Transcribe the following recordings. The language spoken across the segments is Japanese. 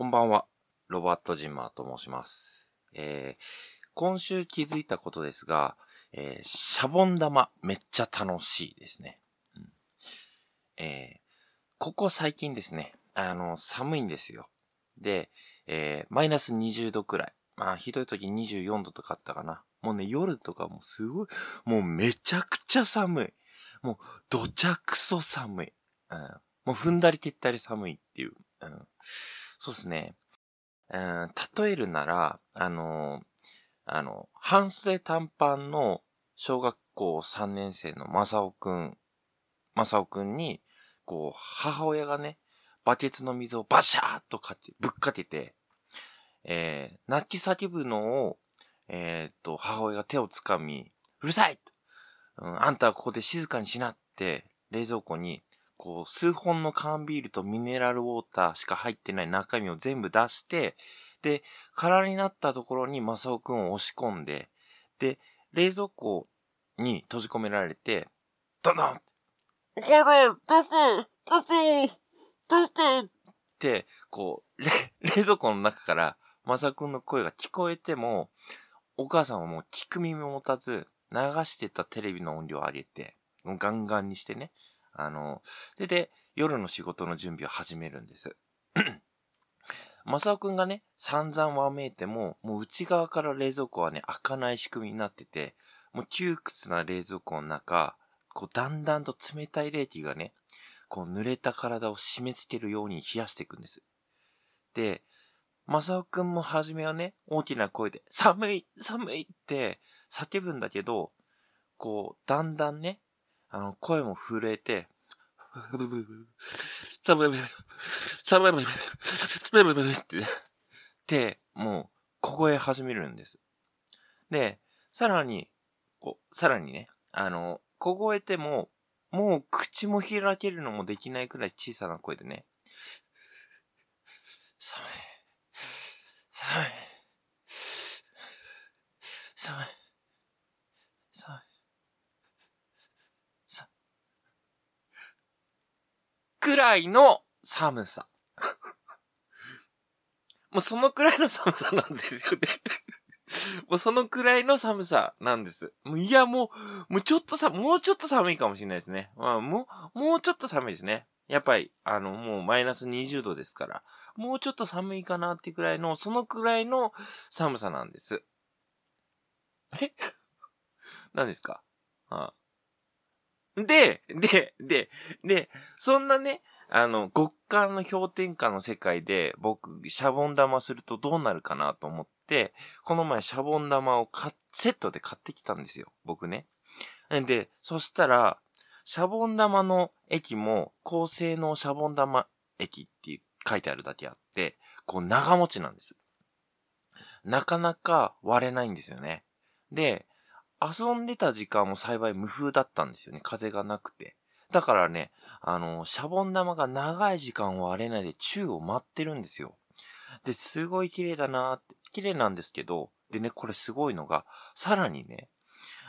こんばんは。ロバート・ジンマーと申します。えー、今週気づいたことですが、えー、シャボン玉めっちゃ楽しいですね。うん、えー、ここ最近ですね、あの、寒いんですよ。で、え、マイナス20度くらい。まあ、ひどい時24度とかあったかな。もうね、夜とかもすごい、もうめちゃくちゃ寒い。もう、どちゃくそ寒い。うん、もう踏んだり蹴ったり寒いっていう。うんそうですね。うん、例えるなら、あの、あの、半袖短パンの小学校3年生のマサオくん、マサオくんに、こう、母親がね、バケツの水をバシャーっとかけ、ぶっかけて、えー、泣き叫ぶのを、えー、っと、母親が手をつかみ、うるさい、うん、あんたはここで静かにしなって、冷蔵庫にこう、数本の缶ビールとミネラルウォーターしか入ってない中身を全部出して、で、空になったところにマサオくんを押し込んで、で、冷蔵庫に閉じ込められて、ドドンやばい、パパ、パパ、パパ。って、こう、れ 冷蔵庫の中からマサオくんの声が聞こえても、お母さんはもう聞く耳を持たず、流してたテレビの音量を上げて、ガンガンにしてね、あの、で、で、夜の仕事の準備を始めるんです。マサオくんがね、散々わめいても、もう内側から冷蔵庫はね、開かない仕組みになってて、もう窮屈な冷蔵庫の中、こう、だんだんと冷たい冷気がね、こう、濡れた体を締め付けるように冷やしていくんです。で、マサオくんも初めはね、大きな声で、寒い寒いって叫ぶんだけど、こう、だんだんね、あの、声も震えて、寒い、寒い、寒い、寒いって、で、もう、凍え始めるんです。で、さらに、こう、さらにね、あの、凍えても、もう口も開けるのもできないくらい小さな声でね、寒い、寒い、寒い、寒い。くらいの寒さ。もうそのくらいの寒さなんですよね。もうそのくらいの寒さなんです。もういや、もう、もうちょっとさ、もうちょっと寒いかもしれないですね。まあ、もう、もうちょっと寒いですね。やっぱり、あの、もうマイナス20度ですから、もうちょっと寒いかなってくらいの、そのくらいの寒さなんです。え？何ですか？はあ、で、で、で、で、そんなね、あの、極寒の氷点下の世界で僕、シャボン玉するとどうなるかなと思って、この前シャボン玉を買セットで買ってきたんですよ。僕ね。で、そしたら、シャボン玉の液も高性能シャボン玉液って書いてあるだけあって、こう長持ちなんです。なかなか割れないんですよね。で、遊んでた時間も幸い無風だったんですよね。風がなくて。だからね、あの、シャボン玉が長い時間を割れないで宙を舞ってるんですよ。で、すごい綺麗だなーって、綺麗なんですけど、でね、これすごいのが、さらにね、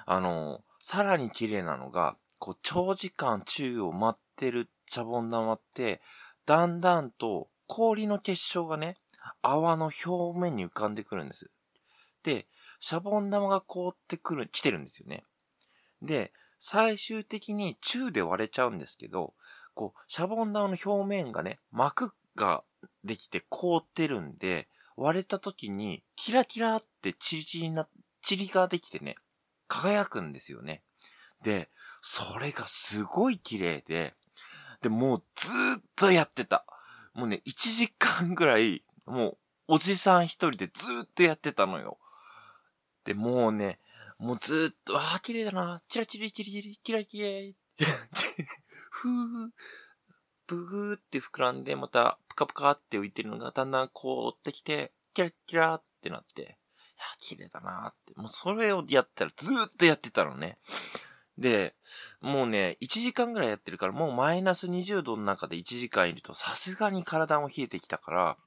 あの、さらに綺麗なのが、こう、長時間宙を舞ってるシャボン玉って、だんだんと氷の結晶がね、泡の表面に浮かんでくるんです。で、シャボン玉が凍ってくる、来てるんですよね。で、最終的に宙で割れちゃうんですけど、こう、シャボン玉の表面がね、膜ができて凍ってるんで、割れた時に、キラキラってチリチリな、チリができてね、輝くんですよね。で、それがすごい綺麗で、で、もうずっとやってた。もうね、1時間ぐらい、もう、おじさん一人でずっとやってたのよ。で、もうね、もうずっと、ああ、綺麗だな。チラチリチリチリ、キラキラ ふー、ブグーって膨らんで、また、プカプカって浮いてるのがだんだん凍ってきて、キラキラってなって、いや、綺麗だなって。もうそれをやったらずーっとやってたのね。で、もうね、1時間ぐらいやってるから、もうマイナス20度の中で1時間いると、さすがに体も冷えてきたから、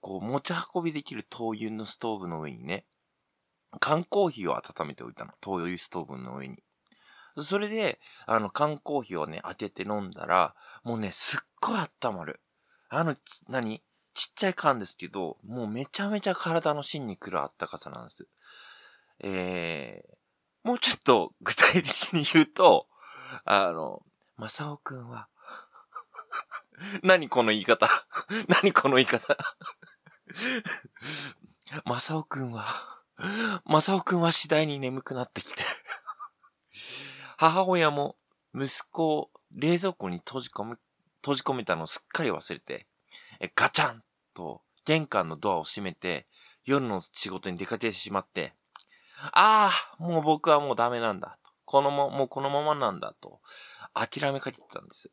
こう、持ち運びできる灯油のストーブの上にね、缶コーヒーを温めておいたの。灯油ストーブの上に。それで、あの、缶コーヒーをね、開けて飲んだら、もうね、すっごい温まる。あの、何？ちっちゃい缶ですけど、もうめちゃめちゃ体の芯に来るあったかさなんです。えー、もうちょっと具体的に言うと、あの、まさおくんは、何この言い方？何この言い方？まさおくんは、まさおくんは次第に眠くなってきて母親も息子を冷蔵庫に閉じ込め、閉じ込めたのをすっかり忘れて、えガチャンと玄関のドアを閉めて、夜の仕事に出かけてしまって、ああ、もう僕はもうダメなんだと。このま、もうこのままなんだと、諦めかけてたんです。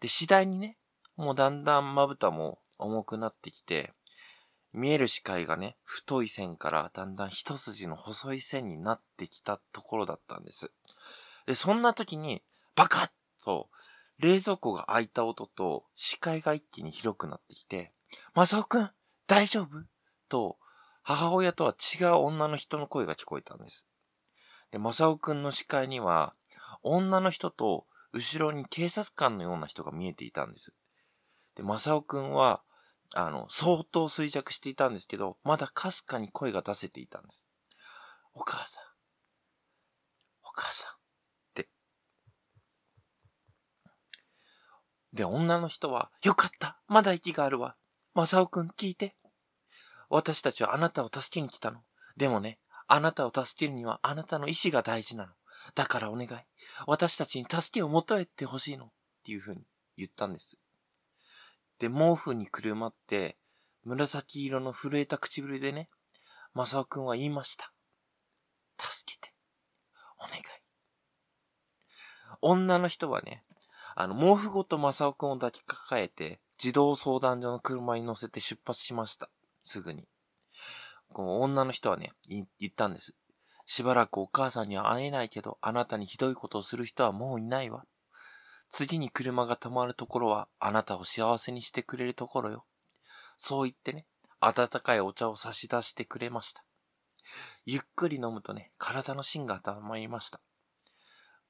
で、次第にね、もうだんだんまぶたも重くなってきて、見える視界がね、太い線からだんだん一筋の細い線になってきたところだったんです。で、そんな時に、バカッと、冷蔵庫が開いた音と視界が一気に広くなってきて、マサオくん、大丈夫？と、母親とは違う女の人の声が聞こえたんです。で、マサオくんの視界には、女の人と後ろに警察官のような人が見えていたんです。で、マサオくんは、あの、相当衰弱していたんですけど、まだかすかに声が出せていたんです。お母さん。お母さん。って。で、女の人は、よかったまだ息があるわ。マサオくん聞いて。私たちはあなたを助けに来たの。でもね、あなたを助けるにはあなたの意志が大事なの。だからお願い。私たちに助けを求めてほしいの。っていう風に言ったんです。で、毛布にくるまって、紫色の震えた唇でね、マサオくんは言いました。助けて。お願い。女の人はね、あの、毛布ごとマサオくんを抱きかかえて、児童相談所の車に乗せて出発しました。すぐに。この女の人はね、言ったんです。しばらくお母さんには会えないけど、あなたにひどいことをする人はもういないわ。次に車が止まるところは、あなたを幸せにしてくれるところよ。そう言ってね、温かいお茶を差し出してくれました。ゆっくり飲むとね、体の芯が温まりました。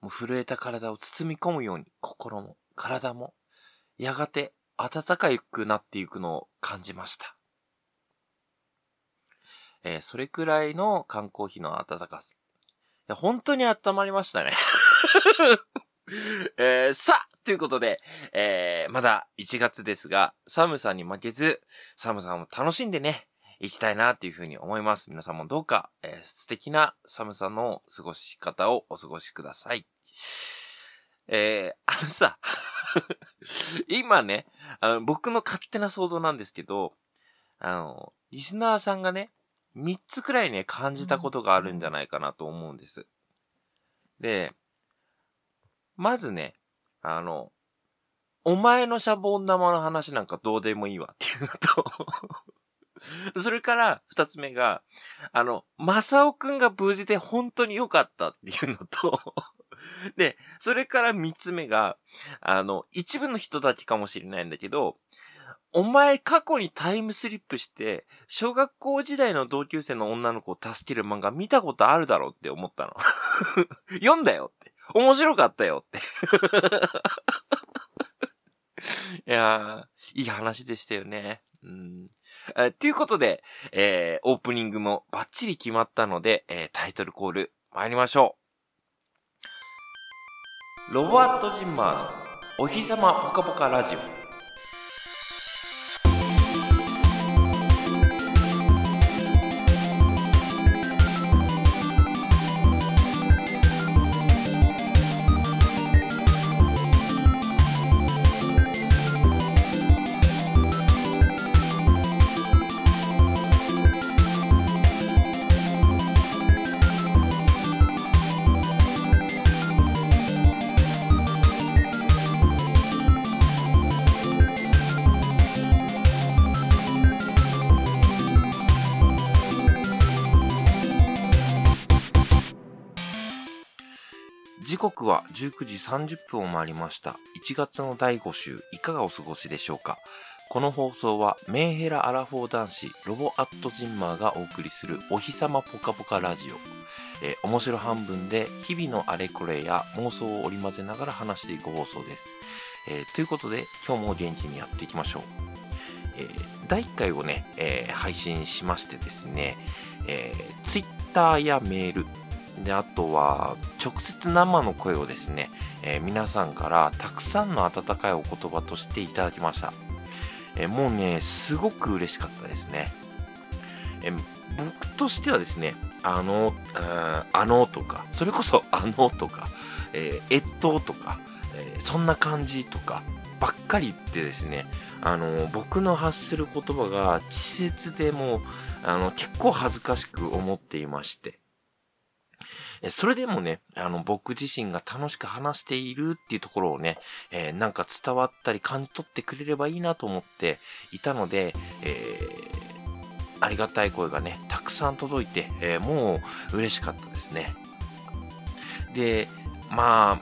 もう震えた体を包み込むように、心も、体も、やがて暖かくなっていくのを感じました。えー、それくらいの缶コーヒーの暖かさ。いや、本当に温まりましたね えー、さということで、えー、まだ1月ですが、寒さに負けず、寒さも楽しんでね、行きたいなっていうふうに思います。皆さんもどうか、えー、素敵な寒さの過ごし方をお過ごしください。えー、あのさ 今ね、あの、僕の勝手な想像なんですけど、あの、リスナーさんがね、3つくらいね、感じたことがあるんじゃないかなと思うんです。で、まずね、あの、お前のシャボン玉の話なんかどうでもいいわっていうのと それから二つ目が、あの、マサオくんが無事で本当に良かったっていうのとで、それから三つ目が、あの、一部の人だけかもしれないんだけど、お前過去にタイムスリップして、小学校時代の同級生の女の子を助ける漫画見たことあるだろうって思ったの。読んだよって。面白かったよって いやー、いい話でしたよね。うん。えということで、えー、オープニングもバッチリ決まったので、えー、タイトルコール参りましょう。ロバート・ジンマーのお日様ぽかぽかラジオ。時刻は19時30分を回りました。1月の第5週、いかがお過ごしでしょうか？この放送はメンヘラアラフォー男子ロボアットジンマーがお送りするお日様ポカポカラジオ。えー、面白半分で日々のあれこれや妄想を織り交ぜながら話していく放送です。えー、ということで今日も元気にやっていきましょう。えー第1回をね、えー配信しましてですね、えー、Twitter やメール、で、あとは、直接生の声をですね、えー皆さんからたくさんの温かいお言葉としていただきました。えーもうね、すごく嬉しかったですね。えー僕としてはですね、あの、あのとか、それこそ あのとか、えー、えっととか、えそんな感じとか、ばっかり言ってですね、あの、僕の発する言葉が稚拙でもう、あの、結構恥ずかしく思っていまして。それでもね、あの、僕自身が楽しく話しているっていうところをね、えーなんか伝わったり感じ取ってくれればいいなと思っていたので、えーありがたい声がね、たくさん届いて、えーもう嬉しかったですね。で、まあ、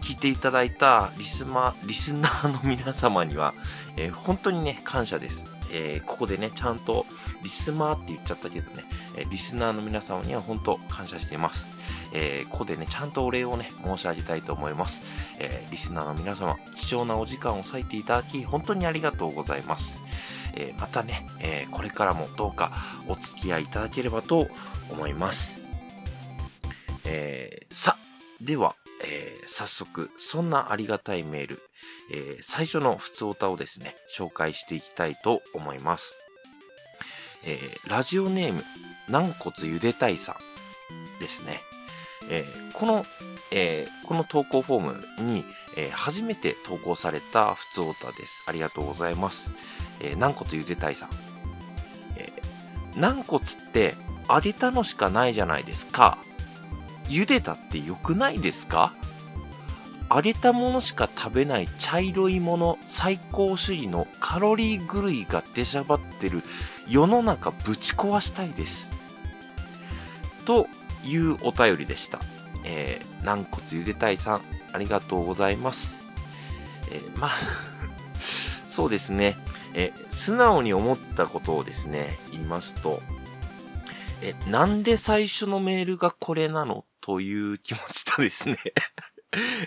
聞いていただいたリスマ、リスナーの皆様には、えー本当にね、感謝です。えーここでね、ちゃんと、リスマーって言っちゃったけどね、えリスナーの皆様には本当感謝しています。えーここでね、ちゃんとお礼をね、申し上げたいと思います。えーリスナーの皆様、貴重なお時間を割いていただき、本当にありがとうございます。えーまたね、えこれからもどうかお付き合いいただければと思います。えーさ、では、え早速、そんなありがたいメール、え最初の普通歌をですね、紹介していきたいと思います。えーラジオネーム、軟骨ゆでたいさんですね。えーこの、えーこの投稿フォームに、えー初めて投稿された普通歌です。ありがとうございます。えー軟骨ゆでたいさん。えー軟骨って揚げたのしかないじゃないですか。茹でたって良くないですか？揚げたものしか食べない茶色いもの最高主義のカロリー狂いが出しゃばってる世の中ぶち壊したいです。というお便りでした。えー、軟骨ゆでたいさん、ありがとうございます。えーまあ、そうですね。え素直に思ったことをですね、言いますと、え、なんで最初のメールがこれなの？という気持ちとですね、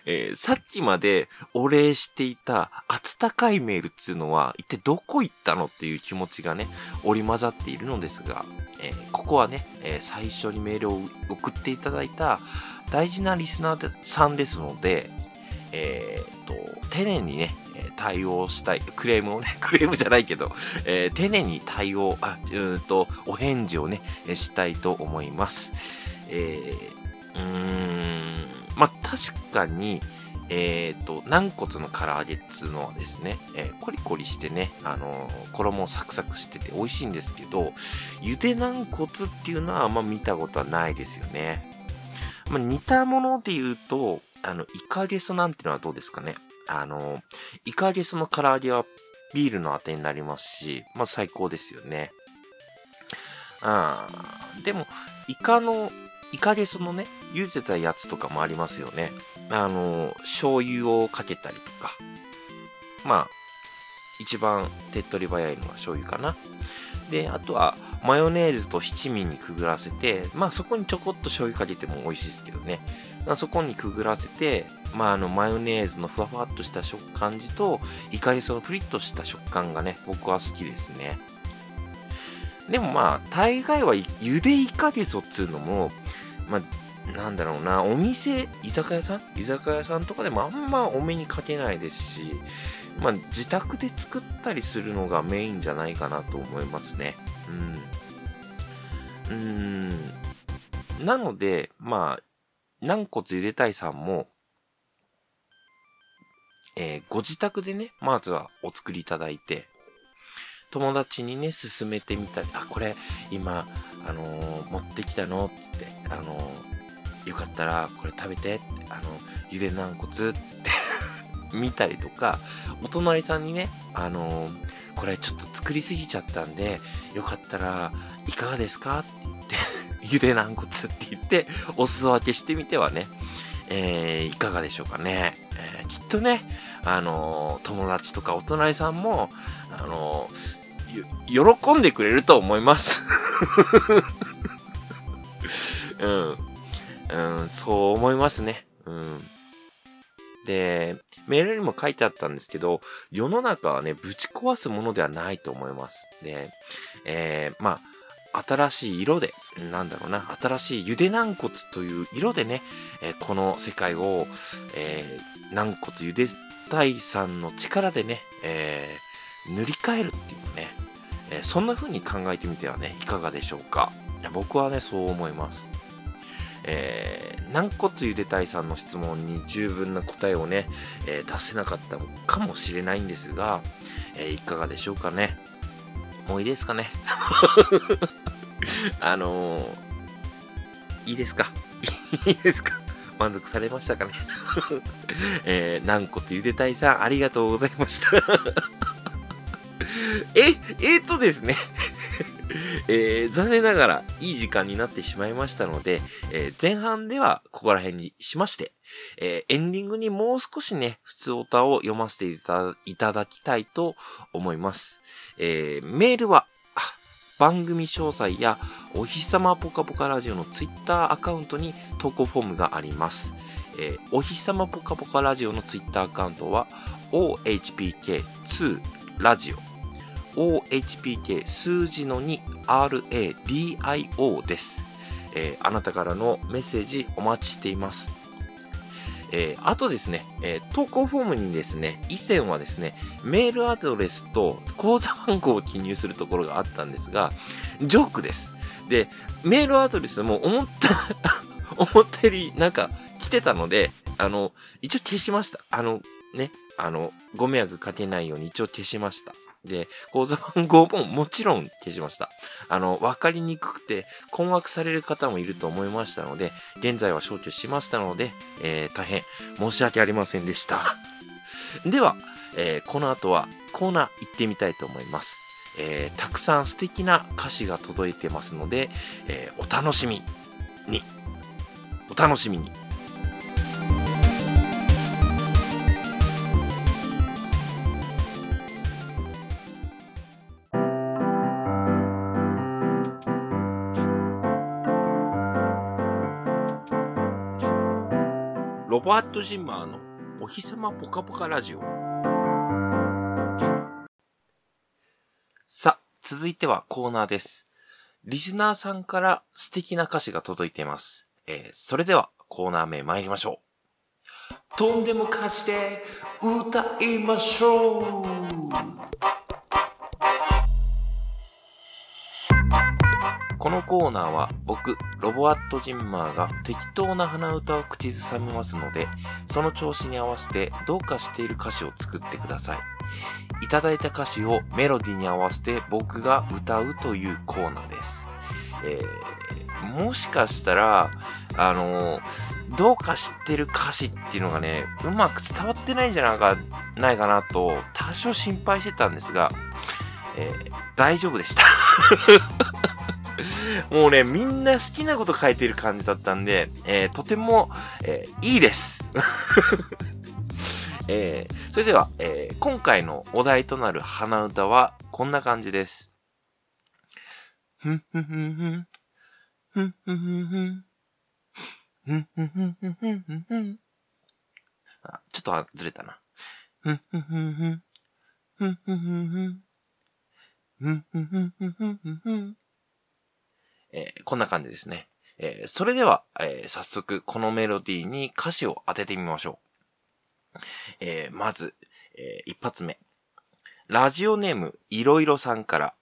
えーさっきまでお礼していた温かいメールっていうのは一体どこ行ったのっていう気持ちがね、織り交ざっているのですが、えーここはね、えー最初にメールを送っていただいた大事なリスナーさんですので、えーっと、丁寧にね、対応したい、クレームをね、クレームじゃないけど、えー丁寧に対応、あ、うんと、お返事をね、したいと思います。えー、うーん、まあ、確かに、えーっと、軟骨の唐揚げっつうのはですね、えーコリコリしてね、あのー衣サクサクしてて美味しいんですけど、ゆで軟骨っていうのはあんま見たことはないですよね。まあ、似たもので言うと、あの、イカゲソなんてのはどうですかね。あの、イカゲソの唐揚げはビールのあてになりますし、まあ最高ですよね。あーでも、イカの、イカゲソのね、茹でたやつとかもありますよね。あの、醤油をかけたりとか。まあ、一番手っ取り早いのは醤油かな。で、あとは、マヨネーズと七味にくぐらせて、まあそこにちょこっと醤油かけても美味しいですけどね。まあ、そこにくぐらせて、まああの、マヨネーズのふわふわっとした食感じと、イカゲソのプリッとした食感がね、僕は好きですね。でもまあ、大概はゆでイカゲソっつうのも、まあ、なんだろうな、お店、居酒屋さん？居酒屋さんとかでもあんまお目にかけないですし、まあ、自宅で作ったりするのがメインじゃないかなと思いますね。うん。うん。なので、まあ、軟骨ゆでたいさんも、えーご自宅でね、まずはお作りいただいて、友達にね、勧めてみたり、あ、これ、今、あのー持ってきたの？つって、あのーよかったら、これ食べて。って、あの、ゆで軟骨？つって。見たりとか、お隣さんにね、あのーこれちょっと作りすぎちゃったんで、よかったらいかがですか？って言って、ゆで軟骨って言って、お裾分けしてみてはね、えーいかがでしょうかね。えーきっとね、あのー友達とかお隣さんも、あのー喜んでくれると思います。うん。そう思いますね。うん。で、メールにも書いてあったんですけど、世の中はね、ぶち壊すものではないと思います。で、えー、まあ、新しい色で、なんだろうな、新しいゆで軟骨という色でね、えーこの世界を、えー、軟骨ゆで大さんの力でね、えー塗り替えるっていうね、えそんな風に考えてみてはね、いかがでしょうか？僕はね、そう思います。えー、軟骨ゆでたいさんの質問に十分な答えをね、えー出せなかったかもしれないんですが、えーいかがでしょうかね？もういいですかね？あのー、いいですか？いいですか？満足されましたかね？えー、軟骨ゆでたいさん、ありがとうございました。え、えー、とですね。えー残念ながらいい時間になってしまいましたので、えー前半ではここら辺にしまして、えーエンディングにもう少しね、普通歌を読ませていただきたいと思います。えーメールは、番組詳細やお日様ぽかぽかラジオのツイッターアカウントに投稿フォームがあります。えーお日様ぽかぽかラジオのツイッターアカウントは ohpk2 ラジオ OHPK 数字の 2RADIO です、えーあなたからのメッセージお待ちしています。えーあとですね、えー投稿フォームにですね、以前はですね、メールアドレスと口座番号を記入するところがあったんですが、ジョークです。で、メールアドレスも思った、思ったよりなんか来てたので、あの、一応消しました。あの、ね、あの、ご迷惑かけないように一応消しました。で、口座番号ももちろん消しました。あの、わかりにくくて困惑される方もいると思いましたので、現在は消去しましたので、えー大変申し訳ありませんでした。では、えーこの後はコーナー行ってみたいと思います。えーたくさん素敵な歌詞が届いてますので、えお楽しみに。お楽しみに。ロバート・ジンマーのお日様ぽかぽかラジオ。さあ、続いてはコーナーです。リスナーさんから素敵な歌詞が届いています。えーそれではコーナー名参りましょう。とんでも歌詞で歌いましょうこのコーナーは僕、ロボアットジンマーが適当な鼻歌を口ずさみますので、その調子に合わせてどうかしている歌詞を作ってください。いただいた歌詞をメロディに合わせて僕が歌うというコーナーです。えー、もしかしたら、あのーどうか知ってる歌詞っていうのがね、うまく伝わってないんじゃないかないかなと、多少心配してたんですが、えー大丈夫でした。もうね、みんな好きなこと書いてる感じだったんで、えーとても、えーいいです。えーそれでは、えー今回のお題となる鼻歌はこんな感じです。ふんふんふんふん。ふんふんふんふん。ふんふんふんふんふんふんふん。あ、ちょっとずれたな。ふんふんふん。ふんふんふんふん。ふんふんふんふんふんふんふん。えーこんな感じですね。えーそれでは、えー早速このメロディーに歌詞を当ててみましょう。えーまず、えー一発目。ラジオネーム、いろいろさんから。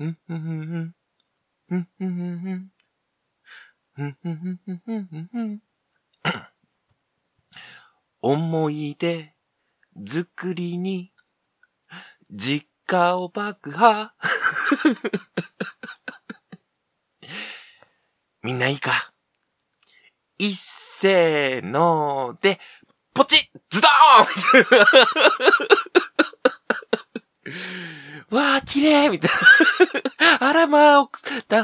んんんん。んんんん。んんんんん。思い出作りに、実家を爆破。みんないいか？一せーので、ポチズドーン わあ、綺麗みたいな。あらまあ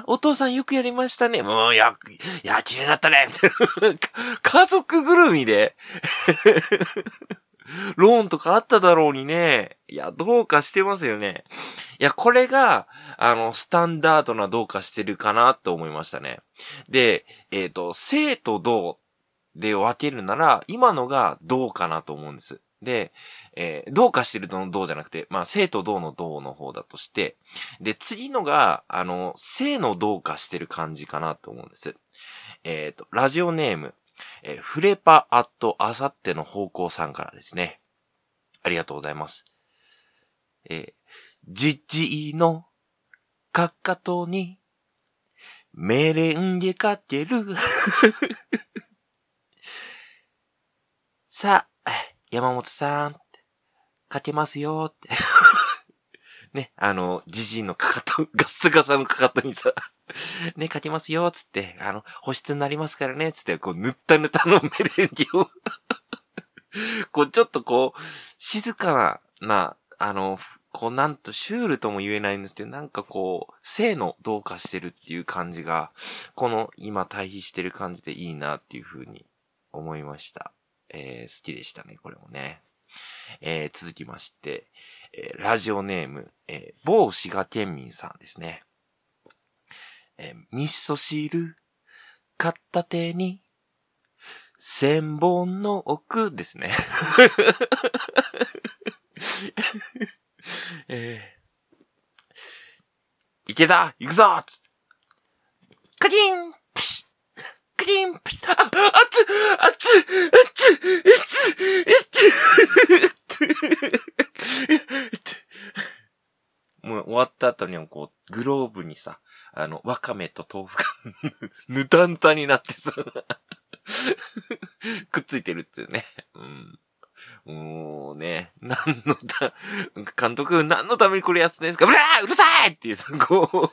お、父さんよくやりましたね。もう、や、いや、綺麗になったねみたいな。家族ぐるみで。ローンとかあっただろうにね。いや、どうかしてますよね。いや、これが、あの、スタンダードなどうかしてるかなって思いましたね。で、えっ、と、生と同で分けるなら、今のがどうかなと思うんです。で、えー、どうかしてるのどうじゃなくて、まあ、生とどうのどうの方だとして、で、次のが、あの、生のどうかしてる感じかなと思うんです。えっ、と、ラジオネーム、えーフレパアットあさっての方向さんからですね。ありがとうございます。えー、じじいのかかとに、メレンゲかける。さあ、山本さん、かけますよって。ね、あの、じじいのかかと、ガッサガサのかかとにさ、ね、かけますよ、つって、あの、保湿になりますからね、つって、こう、ぬったぬたのメレンゲを、こう、ちょっとこう、静かな、あの、こう、なんと、シュールとも言えないんですけど、なんかこう、性のどうかしてるっていう感じが、この、今対比してる感じでいいなっていう風に思いました。えー、好きでしたね、これもね。えー、続きまして、えーラジオネーム、えー某滋賀県民さんですね。えー味噌汁、片手に、千本の奥ですね。えー、池田行くぞカキンカキンプシッあ、あっつあつあつあつもう終わった後にもこう、グローブにさ、あの、わかめと豆腐がぬたんたになってさ、くっついてるっていうね。うん。もうね、何のた、監督何のためにこれやってんですか？うらーうるさいっていう、そこ、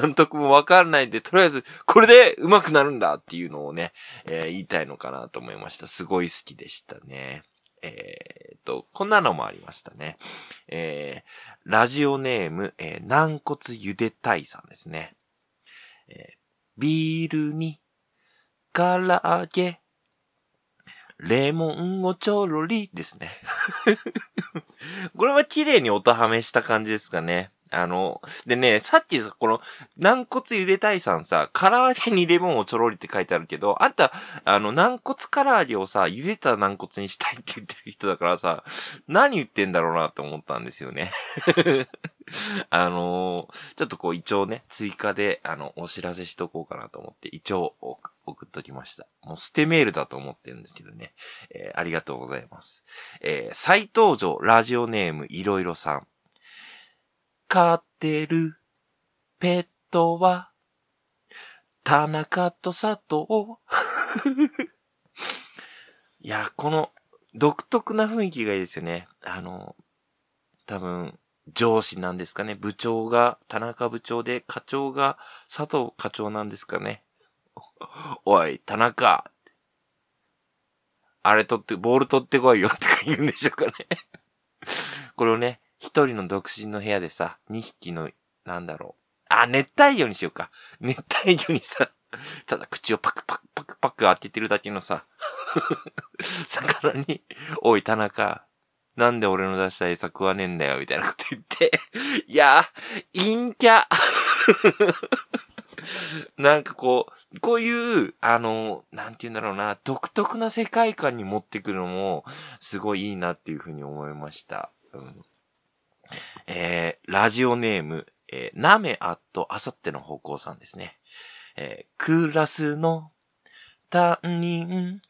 監督もわかんないんで、とりあえず、これで上手くなるんだっていうのをね、えー言いたいのかなと思いました。すごい好きでしたね。えーっと、こんなのもありましたね。えー、ラジオネーム、えー軟骨ゆでたいさんですね。えービールに、唐揚げ、レモンをちょろりですね。これは綺麗に音はめした感じですかね。あの、でね、さっきさ、この、軟骨ゆでたいさんさ、唐揚げにレモンをちょろりって書いてあるけど、あんた、あの、軟骨唐揚げをさ、茹でた軟骨にしたいって言ってる人だからさ、何言ってんだろうなって思ったんですよね。あのーちょっとこう一応ね、追加で、あの、お知らせしとこうかなと思って、一応送送っときました。もう捨てメールだと思ってるんですけどね。えーありがとうございます。えー再登場、ラジオネームいろいろさん。飼ってるペットは、田中と佐藤。いや、この独特な雰囲気がいいですよね。あの、多分、上司なんですかね。部長が田中部長で、課長が佐藤課長なんですかね。おい、田中。あれ取って、ボール取ってこいよって言うんでしょうかね。これをね、一人の独身の部屋でさ、二匹の、なんだろう。あ、熱帯魚にしようか。熱帯魚にさ、ただ口をパクパクパクパク開けてるだけのさ、魚に、おい、田中、なんで俺の出した餌食わねえんだよ、みたいなこと言って。いや、陰キャ。なんかこう、こういう、あの、なんて言うんだろうな、独特な世界観に持ってくるのも、すごいいいなっていうふうに思いました。うん、えー、ラジオネーム、えー、なめあっとあさっての方向さんですね。えー、クラスの担任、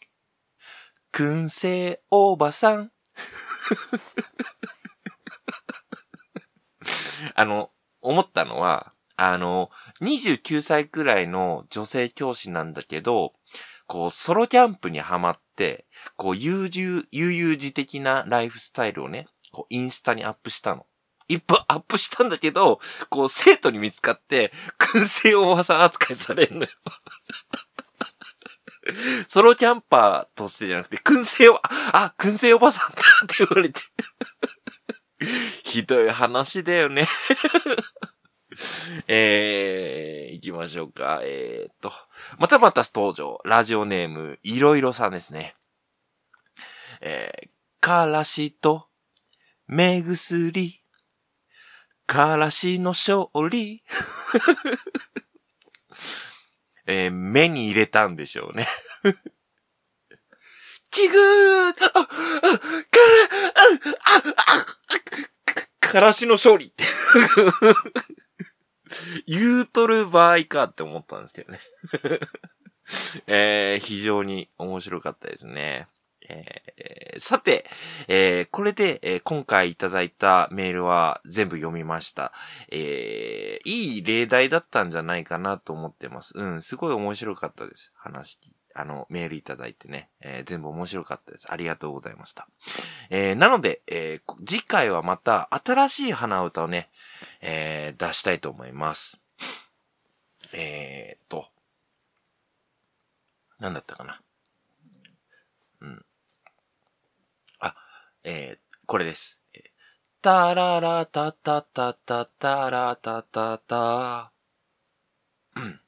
燻製おばさん。あの、思ったのは、あの、29歳くらいの女性教師なんだけど、こう、ソロキャンプにハマって、こう、悠々、悠々自適なライフスタイルをね、こう、インスタにアップしたの。一歩アップしたんだけど、こう、生徒に見つかって、燻製おばさん扱いされるのよ。ソロキャンパーとしてじゃなくて、燻製おば、あ、燻製おばさんだって言われて。ひどい話だよね。えー、行きましょうか。えーっと、またまた登場。ラジオネーム、いろいろさんですね。えー、からしと、目薬、からしの勝利。えー目に入れたんでしょうね。ちぐー、あ、あ、から、あ、あ、あ、からしの勝利って 言うとる場合かって思ったんですけどね えー、非常に面白かったですね。えー、さて、えー、これで、えー、今回いただいたメールは全部読みました。えー、いい例題だったんじゃないかなと思ってます。うん、すごい面白かったです。話、あの、メールいただいてね、え、全部面白かったです。ありがとうございました。え、なので、え、次回はまた新しい花歌をね、え、出したいと思います。えー、と、なんだったかな。うん。あ、えー、これです。タララタタタタタラタタタ。うん。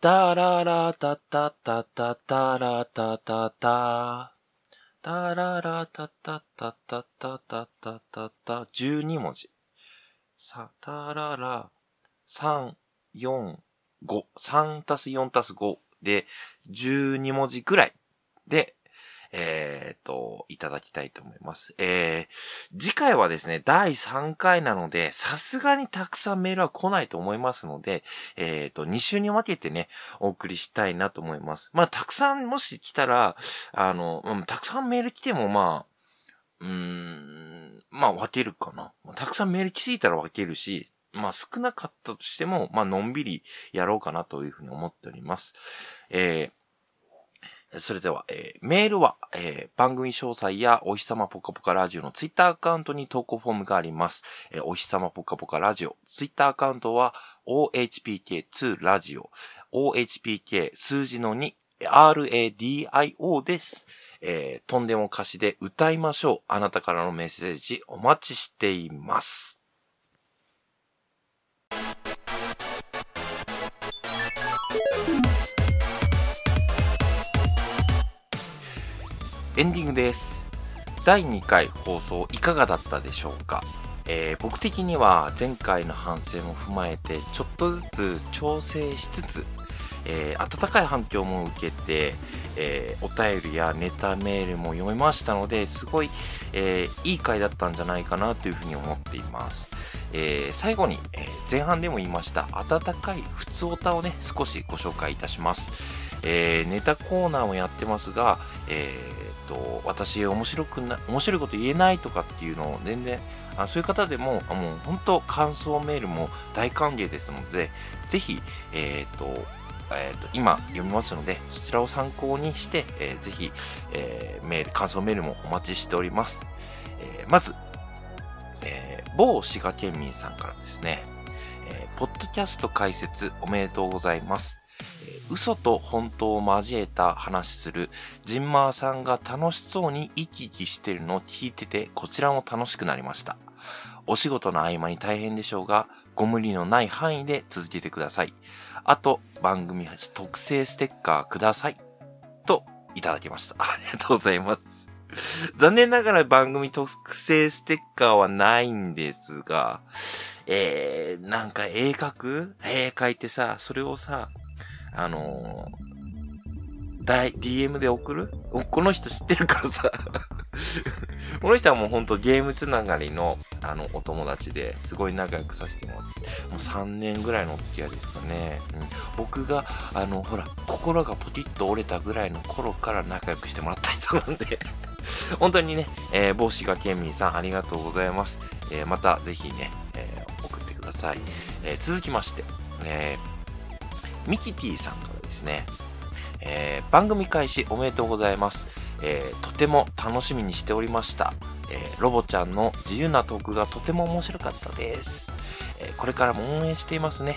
タララタタタタタラタタタ。タララタタタタタタタタタ。12文字。さ、タララ、3、4、5。3たす4たす5で、12文字くらいで、ただきたいと思います。えー、次回はですね、第3回なので、さすがにたくさんメールは来ないと思いますので、えっ、ー、と、2週に分けてね、お送りしたいなと思います。まあ、たくさんもし来たら、あの、たくさんメール来てもまあ、うーん、まあ分けるかな。たくさんメール来すぎたら分けるし、まあ少なかったとしても、まあのんびりやろうかなというふうに思っております。えー、それでは、えー、メールは、えー、番組詳細やお日様ぽかぽかラジオのツイッターアカウントに投稿フォームがあります。えー、お日様ぽかぽかラジオ、ツイッターアカウントは ohpk2 ラジオ、ohpk 数字の2、RADIO です。えー、とんでも歌詞で歌いましょう。あなたからのメッセージお待ちしています。エンディングです。第2回放送いかがだったでしょうか、えー、僕的には前回の反省も踏まえてちょっとずつ調整しつつ、えー、温かい反響も受けて、えー、お便りやネタメールも読めましたのですごい、えいい回だったんじゃないかなというふうに思っています。え最後に、え前半でも言いました温かい普通オタをね少しご紹介いたします。えネタコーナーもやってますが、えーと、私面白くな、面白いこと言えないとかっていうのを全然、あそういう方でも、あもう本当感想メールも大歓迎ですので、ぜひ、えっ、と、えーと、今読みますので、そちらを参考にして、えー、ぜひ、えー、メール、感想メールもお待ちしております。えー、まず、えー、某滋賀県民さんからですね、えー、ポッドキャスト解説おめでとうございます。嘘と本当を交えた話するジンマーさんが楽しそうに生き生きしてるのを聞いてて、こちらも楽しくなりました。お仕事の合間に大変でしょうが、ご無理のない範囲で続けてください。あと、番組特製ステッカーください。と、いただきました。ありがとうございます。残念ながら番組特製ステッカーはないんですが、えー、なんか絵描く？絵描いてさ、それをさ、あのー、DM で送る？この人知ってるからさ この人はもうほんとゲームつながりの、あの、お友達ですごい仲良くさせてもらって、もう3年ぐらいのお付き合いですかね。うん、僕が、あの、ほら、心がポキッと折れたぐらいの頃から仲良くしてもらった人なんで 本当にね、えー、帽子がケンミンさんありがとうございます。えー、またぜひね、えー、送ってください。えー、続きまして、えーミキティさんからですね、えー、番組開始おめでとうございます。えー、とても楽しみにしておりました。えー、ロボちゃんの自由なトークがとても面白かったです。えこれからも応援していますね。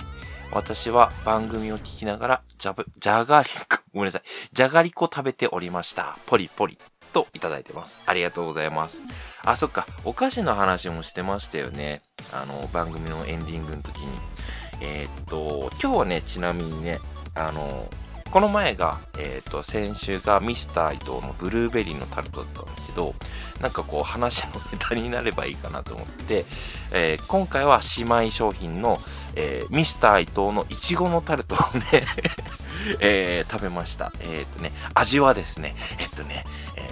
私は番組を聞きながら、じゃぶ、じゃがりこ、ごめんなさい。じゃがりこ食べておりました。ポリポリ。といただいてます。ありがとうございます。あ、そっか。お菓子の話もしてましたよね。あの、番組のエンディングの時に。えー、っと、今日はね、ちなみにね、あの、この前が、えっ、と、先週がミスター伊藤のブルーベリーのタルトだったんですけど、なんかこう話のネタになればいいかなと思って、えー、今回は姉妹商品の、えー、ミスター伊藤のイチゴのタルトをね え、食べました。えっ、とね、味はですね、えっとね、え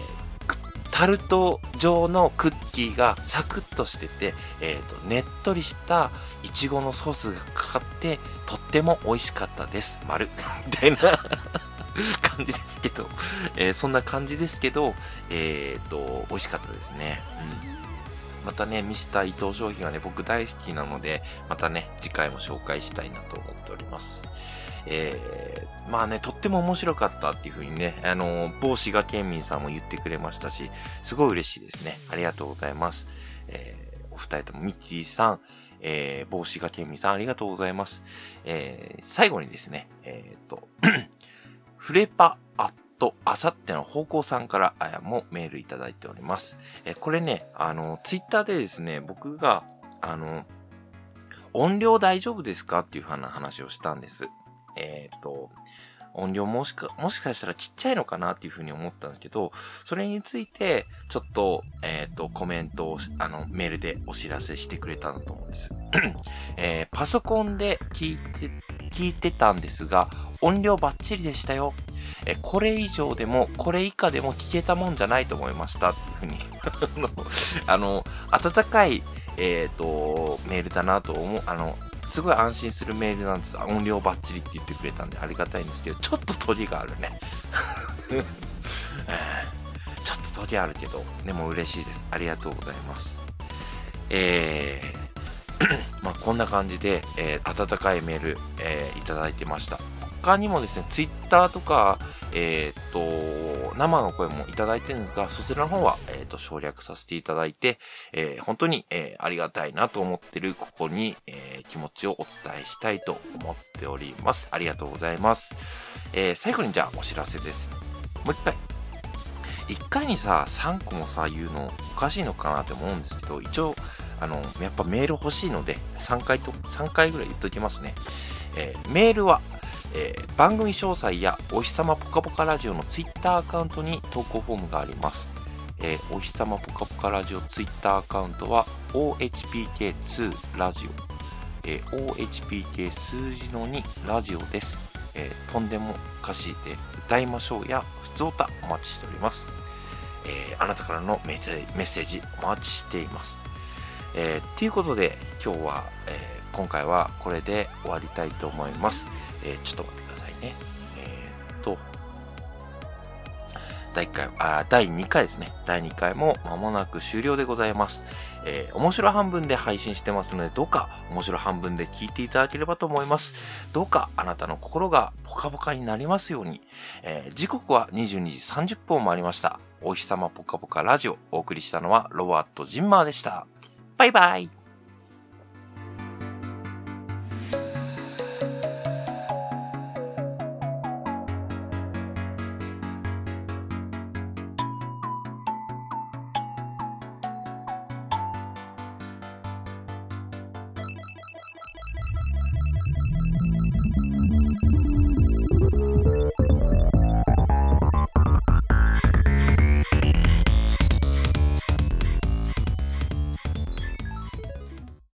タルト状のクッキーがサクッとしてて、えっ、と、ねっとりしたイチゴのソースがかかって、とっても美味しかったです。丸。みたいな 感じですけど、えーそんな感じですけど、えっ、と、美味しかったですね。うん。またね、ミスター伊藤商品はね、僕大好きなので、またね、次回も紹介したいなと思っております。えー、まあね、とっても面白かったっていう風にね、あのー、某滋賀県民さんも言ってくれましたし、すごい嬉しいですね。ありがとうございます。えー、お二人ともミッキーさん、えー、某滋賀県民さんありがとうございます。えー、最後にですね、えー、と、フレパアットあさっての方向さんからあもメールいただいております。えこれね、あの、ツイッターでですね、僕が、あの、音量大丈夫ですかっていうふうな話をしたんです。えっ、と、音量もしか、もしかしたらちっちゃいのかなっていうふうに思ったんですけど、それについて、ちょっと、えっ、と、コメントを、あの、メールでお知らせしてくれたんだと思うんです。えーパソコンで聞いて、聞いてたんですが、音量バッチリでしたよ。えこれ以上でも、これ以下でも聞けたもんじゃないと思いました。っていうふうに あの、温かい、えっ、と、メールだなと思う、あの、すごい安心するメールなんです。音量バッチリって言ってくれたんでありがたいんですけど、ちょっと鳥があるね。ちょっと鳥あるけど、でも嬉しいです。ありがとうございます。えー、まあこんな感じで、えー温かいメール、えーいただいてました。他にもですね、ツイッターとか、えーっと、生の声もいただいてるんですが、そちらの方は、えっと、省略させていただいて、え本当に、えありがたいなと思ってるここに、え気持ちをお伝えしたいと思っております。ありがとうございます。え最後にじゃあお知らせです。もう一回。一回にさ、3個もさ、言うのおかしいのかなって思うんですけど、一応、あの、やっぱメール欲しいので、3回と、3回ぐらい言っときますね。えーメールは、えー番組詳細やお日様ぽかぽかラジオのツイッターアカウントに投稿フォームがあります。えーお日様ぽかぽかラジオツイッターアカウントは OHPK2 ラジオ、えー OHPK 数字の2ラジオです。えとんでも歌詞で歌いましょうやふつおたお待ちしております。えあなたからのメッセメッセージお待ちしています。えー、ということで今日は、えー今回はこれで終わりたいと思います。えちょっと待ってくださいね。えーっと、第1回、あ、第2回ですね。第2回も間もなく終了でございます。えー面白半分で配信してますので、どうか面白半分で聞いていただければと思います。どうかあなたの心がポカポカになりますように。えー時刻は22時30分を回りました。お日様ポカポカラジオ。お送りしたのはロバート・ジンマーでした。バイバイ